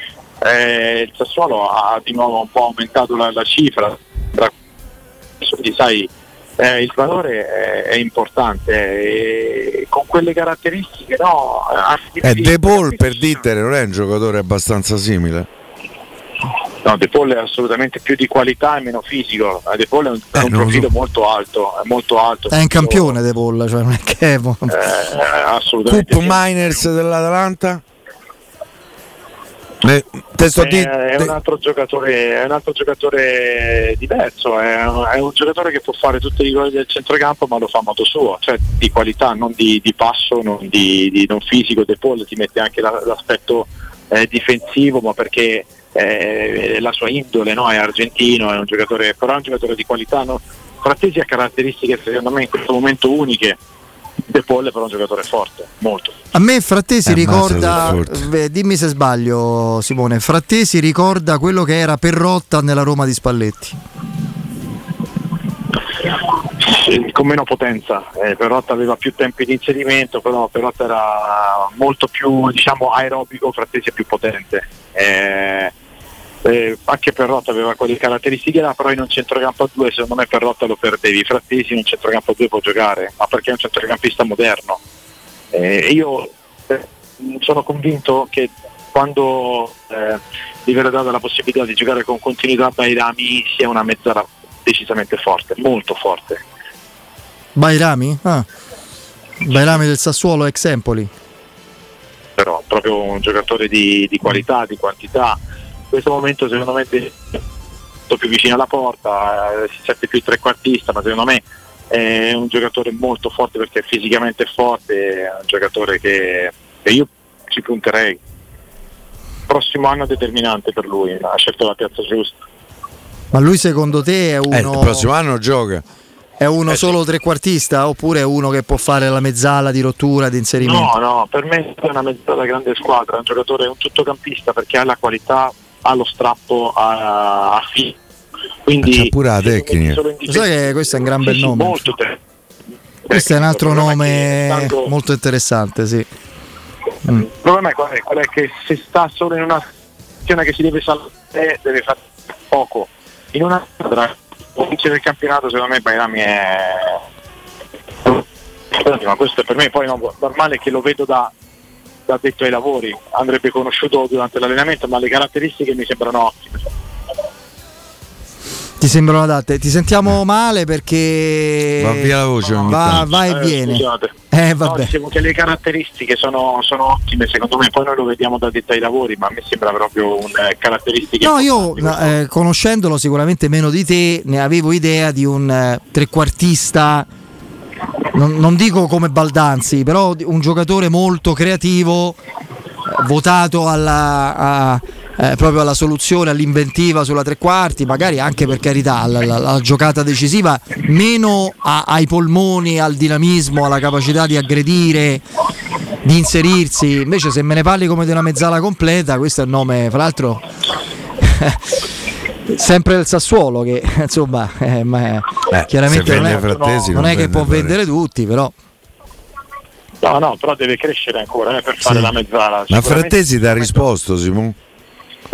Eh, il Sassuolo ha di nuovo un po' aumentato la, la cifra, tra- quindi sai eh, il valore è, è importante e con quelle caratteristiche no, anche Eh, di- De Paul per Dittere non è un giocatore abbastanza simile? No, De Paul è assolutamente più di qualità e meno fisico, Eh, De Paul è un, è un profilo so. molto alto, è molto alto, È un campione De Paul, cioè non è che è mo- eh, assolutamente Cup Miners dell'Atalanta? Eh, di- è un altro giocatore, è un altro giocatore diverso, è un, è un giocatore che può fare tutti i gol del centrocampo ma lo fa a modo suo, cioè di qualità, non di, di passo, non, di, di- non fisico, De Paul ti mette anche la- l'aspetto eh, difensivo ma perché eh, la sua indole no? è argentino, è un giocatore, però è un giocatore di qualità. No? Frattesi ha caratteristiche secondo me in questo momento uniche, De Paul è però un giocatore forte, molto. A me Frattesi Eh, ricorda, beh, dimmi se sbaglio Simone, Frattesi ricorda quello che era Perrotta nella Roma di Spalletti. Con meno potenza, eh, Perotta aveva più tempi di inserimento, però Perotta era molto più diciamo, aerobico, Frattesi è più potente. Eh, eh, anche Perrotta aveva quelle caratteristiche là, però in un centrocampo a due secondo me Perrotta lo perdevi, Frattesi in un centrocampo a due può giocare, ma perché è un centrocampista moderno. Eh, io eh, sono convinto che quando eh, gli verrà data la possibilità di giocare con continuità Bairami sia una mezzala decisamente forte, molto forte. Bairami? Ah. Bairami del Sassuolo ex Empoli. però proprio un giocatore di, di qualità, di quantità. In questo momento secondo me è molto più vicino alla porta, eh, si sente più trequartista, ma secondo me è un giocatore molto forte perché fisicamente è forte, è un giocatore che, che io ci punterei. Prossimo anno determinante per lui, ha scelto la piazza giusta. Ma lui secondo te è uno, eh, il prossimo anno gioca. è uno solo trequartista oppure è uno che può fare la mezzala di rottura, di inserimento? No, no, per me è una mezzala grande squadra, è un giocatore, è un tuttocampista perché ha la qualità, ha lo strappo, ha, ha fi- Quindi C'ha pure la tecnica. sai che questo è un gran bel nome? molto te- Questo è un altro nome tanto- molto interessante, sì. Mm. Il problema è qual è? Qual è che se sta solo in una situazione che si deve salvare deve fare poco. In una squadra vincere il campionato secondo me Bairami è ma questo è per me poi no, normale che lo vedo da, da detto ai lavori andrebbe conosciuto durante l'allenamento ma le caratteristiche mi sembrano ottime Ti sembrano adatte? Ti sentiamo male perché Va via la voce ogni va, va e Eh, viene. Eh, No, vabbè. dicevo che le caratteristiche sono, sono ottime secondo me poi noi lo vediamo da detto ai lavori ma a me sembra proprio un eh, caratteristiche No, io no, eh, conoscendolo sicuramente meno di te, ne avevo idea di un eh, trequartista, non, non dico come Baldanzi, però un giocatore molto creativo, eh, votato alla, a- eh, proprio alla soluzione, all'inventiva sulla tre quarti, magari anche per carità alla giocata decisiva, meno a- ai polmoni, al dinamismo, alla capacità di aggredire, di inserirsi. Invece se me ne parli come di una mezzala completa, questo è il nome, fra l'altro... [LAUGHS] sempre il Sassuolo che [LAUGHS] insomma eh, ma, Eh, chiaramente non è, Frattesi, non non è che può Frattesi. vendere tutti però no no però deve crescere ancora eh, per fare la mezzala Ma Frattesi ti ha risposto, Simone?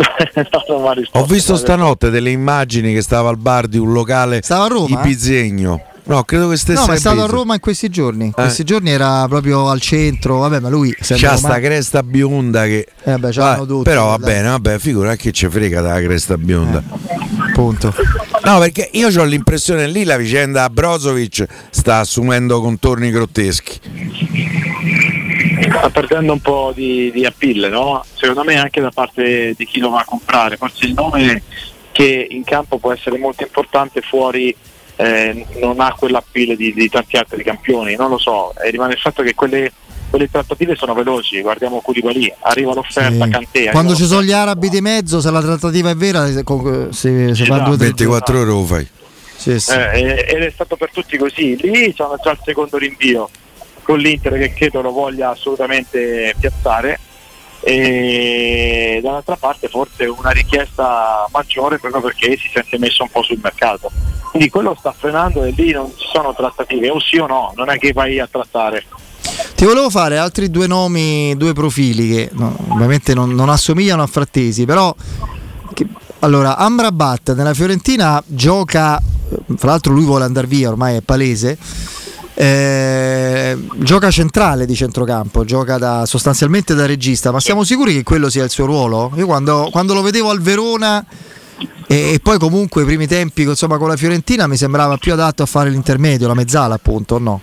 [LAUGHS] No, risposto. Ho visto stanotte delle immagini che stava al bar di un locale Stava a Roma? di Pizzegno. No, credo che stesse No, ma è stato a. Roma in questi giorni. In questi giorni era proprio al centro. Vabbè, ma lui C'ha sta cresta bionda che. Eh, beh, ce Va- l'hanno tutti, però va bene, vabbè, figura che ci frega dalla cresta bionda. Punto. No, perché io ho l'impressione lì la vicenda Brozovic sta assumendo contorni grotteschi. sta perdendo un po' di, di appeal, no? Secondo me anche da parte di chi lo va a comprare, forse il nome che in campo può essere molto importante fuori eh, non ha quell'appeal di, di tanti altri campioni, non lo so, e rimane il fatto che quelle, quelle trattative sono veloci, guardiamo Koulibaly, arriva l'offerta, Sì. Cantea. Quando ci sono gli arabi di mezzo, se la trattativa è vera, si, si, si fa due o tre 24 ore lo fai. Sì, sì. Eh, ed è stato per tutti così. Lì c'hanno già il secondo rinvio con l'Inter che credo lo voglia assolutamente piazzare e dall'altra parte forse una richiesta maggiore proprio perché si sente messo un po' sul mercato. Quindi quello sta frenando e lì non ci sono trattative, o sì o no, non è che vai a trattare. Ti volevo fare altri due nomi, due profili che no, ovviamente non, non assomigliano a Frattesi, però che- allora Amrabat nella Fiorentina gioca, eh, fra l'altro lui vuole andare via, ormai è palese. Eh, gioca centrale di centrocampo, gioca da- sostanzialmente da regista, ma siamo sicuri che quello sia il suo ruolo? Io quando, quando lo vedevo al Verona e, e poi comunque i primi tempi insomma, con la Fiorentina mi sembrava più adatto a fare l'intermedio, la mezzala appunto, o no?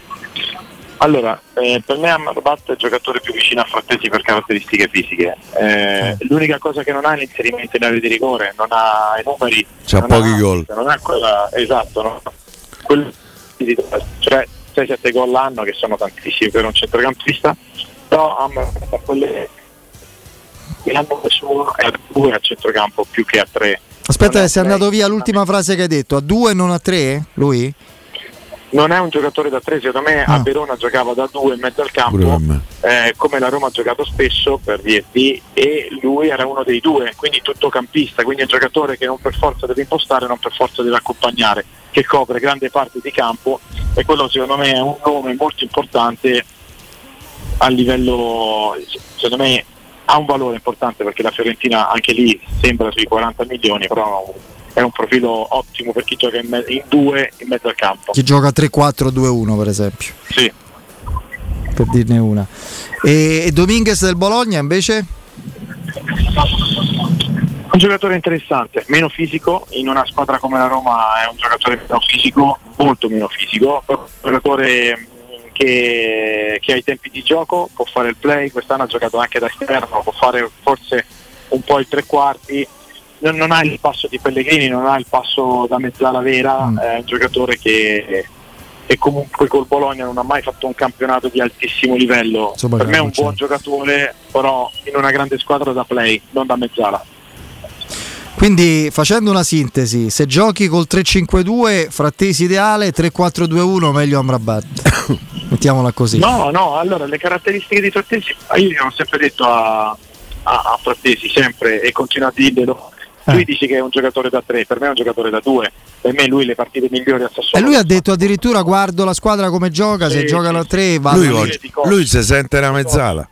Allora, eh, per me Amrabat è il giocatore più vicino a Frattesi per caratteristiche fisiche. Eh, L'unica cosa che non ha è l'inserimento in area di rigore, non ha i numeri. C'ha pochi ha- gol. Non ha quella, esatto, no? Quello- cioè 6-7 gol l'anno che sono tantissimi per un centrocampista, però ha quelle che hanno è a due a centrocampo più che a tre. Aspetta, che sei andato via l'ultima frase che hai detto, a due non a tre? Lui? Non è un giocatore da tre, secondo me a Verona giocava da due in mezzo al campo, eh, come la Roma ha giocato spesso per dirti, e lui era uno dei due, quindi tutto campista, quindi è un giocatore che non per forza deve impostare, non per forza deve accompagnare, che copre grande parte di campo e quello secondo me è un nome molto importante a livello, secondo me ha un valore importante perché la Fiorentina anche lì sembra sui 40 milioni, però è un profilo ottimo per chi gioca in, me- in due in mezzo al campo. Chi gioca 3-4-2-1 per esempio, Sì. per dirne una. E, e Dominguez del Bologna invece? Un giocatore interessante, meno fisico, in una squadra come la Roma è un giocatore meno fisico, molto meno fisico, un giocatore mh, che, che ha i tempi di gioco, può fare il play, quest'anno ha giocato anche da esterno, può fare forse un po' il tre quarti, non, ha il passo di Pellegrini, non ha il passo da mezzala vera, è un giocatore che, che comunque col Bologna non ha mai fatto un campionato di altissimo livello, Insomma, per me è un c'è. buon giocatore, però in una grande squadra da play, non da mezzala. Quindi facendo una sintesi, se giochi col 3-5-2, frattesi ideale, 3-4-2-1 meglio Amrabat. [COUGHS] Mettiamola così. No, no, allora le caratteristiche di Frattesi, io gliel'ho sempre detto a, a, a Frattesi, sempre, e continuo a dirglielo. Lui dice che è un giocatore da tre, per me è un giocatore da due, per me lui le partite migliori a E Sassuolo. lui ha detto addirittura guardo la squadra come gioca, se Sì, giocano a 3 va Lui, oggi- lui si sente una mezzala.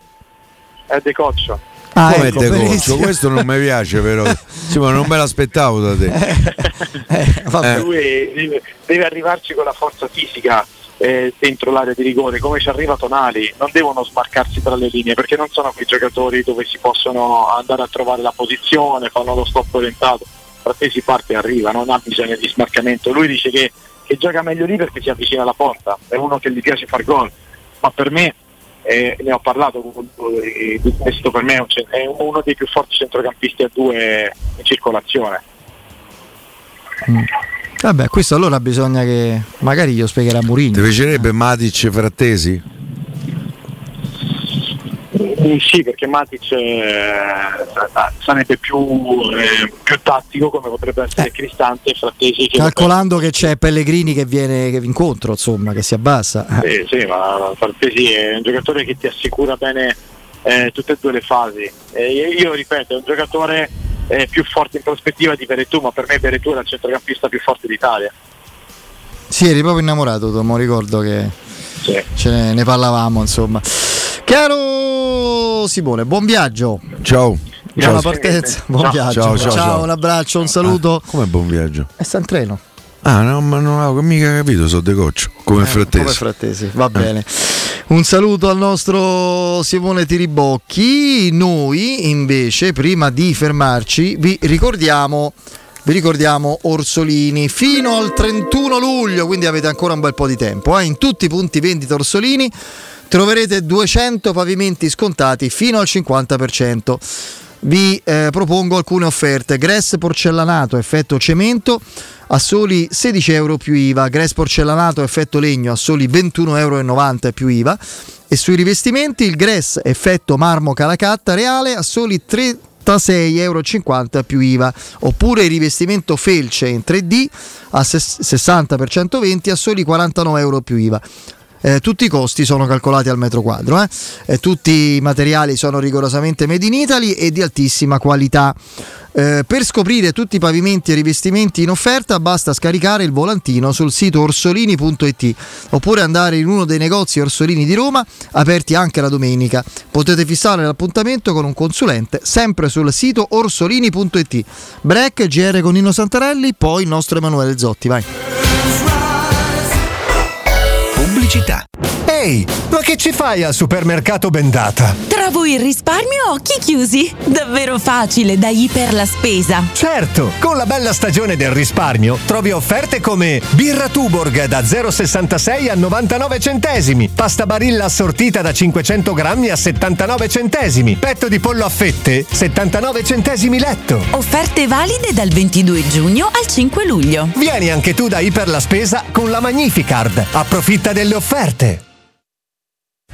È De Coccio. Ah, Come ecco, te Coccio? benissimo. Questo non mi piace però. [LAUGHS] Sì, ma non me l'aspettavo da te. Eh. Lui deve, deve arrivarci con la forza fisica eh, dentro l'area di rigore, come ci arriva Tonali, non devono smarcarsi tra le linee perché non sono quei giocatori dove si possono andare a trovare la posizione, fanno lo stop orientato. Frattesi parte e arriva, non ha bisogno di smarcamento. Lui dice che, che gioca meglio lì perché si avvicina alla porta, è uno che gli piace far gol, ma per me eh, ne ho parlato eh, di questo per me è, uno dei più forti centrocampisti a due in circolazione. Vabbè, questo allora bisogna che magari glielo spiegherà Mourinho. Ti piacerebbe Matic e Frattesi? Mm, Sì, perché Matic eh, sa- sarebbe più, eh, più tattico come potrebbe essere Cristante e Frattesi che Calcolando che c'è Pellegrini che viene che incontro, insomma, che si abbassa. Sì, sì, ma Frattesi è un giocatore che ti assicura bene eh, tutte e due le fasi. E io ripeto, è un giocatore eh, più forte in prospettiva di Veretù, ma per me Veretù è il centrocampista più forte d'Italia. Sì, eri proprio innamorato, Tomo, ricordo che ce ne, ne parlavamo, insomma. Caro Simone, buon viaggio. Ciao. Buona Ciao. partenza, buon Ciao. viaggio. Ciao, ciao, ciao. un abbraccio, un saluto. Come buon viaggio? E sta in treno. Ah, no, ma non avevo mica capito, sono decoccio. Come Eh, frattesi. Come frattesi, va bene. Un saluto al nostro Simone Tiribocchi. Noi invece, prima di fermarci, vi ricordiamo, vi ricordiamo Orsolini fino al 31 luglio, quindi avete ancora un bel po' di tempo. eh. In tutti i punti vendita Orsolini troverete 200 pavimenti scontati fino al 50%. Vi eh, propongo alcune offerte. Gress porcellanato effetto cemento a soli 16 euro più IVA, Gress porcellanato effetto legno a soli 21,90 euro più IVA e sui rivestimenti il Gress effetto marmo calacatta reale a soli 36,50 euro più IVA oppure il rivestimento felce in 3D a ses- 60 x 120 a soli 49 euro più IVA. Eh, tutti i costi sono calcolati al metro quadro, eh. Eh, tutti i materiali sono rigorosamente made in Italy e di altissima qualità. Eh, per scoprire tutti i pavimenti e rivestimenti in offerta basta scaricare il volantino sul sito orsolini.it oppure andare in uno dei negozi Orsolini di Roma aperti anche la domenica. Potete fissare l'appuntamento con un consulente sempre sul sito orsolini.it. Break, GR con Nino Santarelli, poi il nostro Emanuele Zotti, vai. Pubblicità. Ehi, ma che ci fai al supermercato Bendata? Trovo il risparmio a occhi chiusi. Davvero facile da Iper la spesa. Certo, con la bella stagione del risparmio trovi offerte come birra Tuborg da 0,66 a 99 centesimi, pasta barilla assortita da 500 grammi a 79 centesimi, petto di pollo a fette 79 centesimi letto. Offerte valide dal 22 giugno al 5 luglio. Vieni anche tu da Iper la spesa con la Magnificard. Approfitta delle offerte.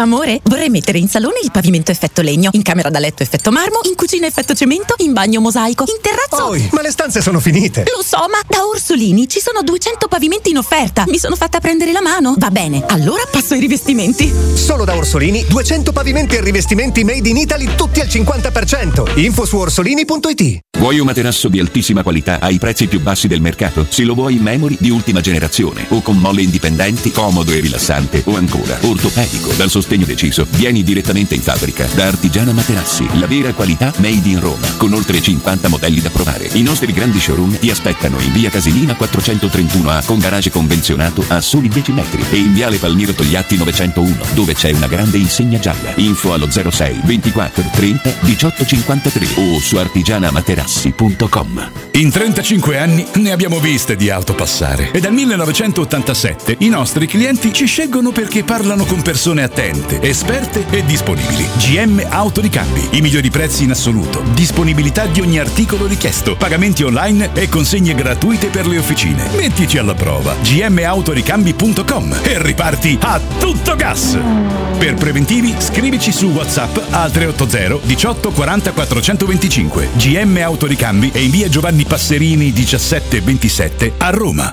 Amore, vorrei mettere in salone il pavimento effetto legno, in camera da letto effetto marmo, in cucina effetto cemento, in bagno mosaico, in terrazzo. Poi, ma le stanze sono finite. Lo so, ma da Orsolini ci sono 200 pavimenti in offerta. Mi sono fatta prendere la mano. Va bene, allora passo ai rivestimenti. Solo da Orsolini 200 pavimenti e rivestimenti made in Italy tutti al 50%. Info su orsolini.it. Vuoi un materasso di altissima qualità ai prezzi più bassi del mercato? Se lo vuoi in memory di ultima generazione o con molle indipendenti, comodo e rilassante o ancora ortopedico dal sostegno deciso, vieni direttamente in fabbrica da Artigiana Materassi, la vera qualità made in Roma, con oltre 50 modelli da provare. I nostri grandi showroom ti aspettano in via Casilina 431A con garage convenzionato a soli 10 metri e in viale Palmiro Togliatti 901 dove c'è una grande insegna gialla. Info allo 06 24 30 18 53 o su artigianamaterassi.com. In 35 anni ne abbiamo viste di auto passare e dal 1987 i nostri clienti ci scelgono perché parlano con persone attente, esperte e disponibili. GM Autoricambi, i migliori prezzi in assoluto, disponibilità di ogni articolo richiesto, pagamenti online e consegne gratuite per le officine. Mettici alla prova. gmautoricambi.com e riparti a tutto gas. Per preventivi scrivici su WhatsApp al 380 18 40 425. GM Autoricambi è in via Giovanni Passerini 1727 a Roma.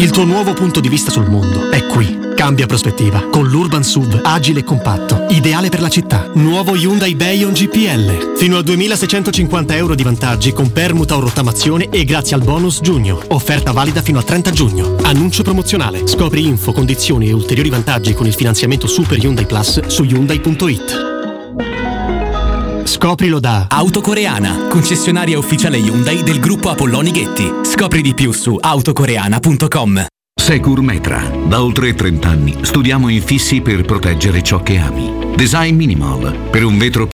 Il tuo nuovo punto di vista sul mondo è qui. Cambia prospettiva con l'Urban SUV agile e compatto, ideale per la città. Nuovo Hyundai Bayon GPL. Fino a 2650 euro di vantaggi con permuta o rottamazione e grazie al bonus giugno. Offerta valida fino al 30 giugno. Annuncio promozionale. Scopri info, condizioni e ulteriori vantaggi con il finanziamento Super Hyundai Plus su Hyundai.it. Scoprilo da Autocoreana, concessionaria ufficiale Hyundai del gruppo Apolloni Ghetti. Scopri di più su autocoreana.com. Secur Metra. Da oltre 30 anni studiamo infissi per proteggere ciò che ami. Design minimal per un vetro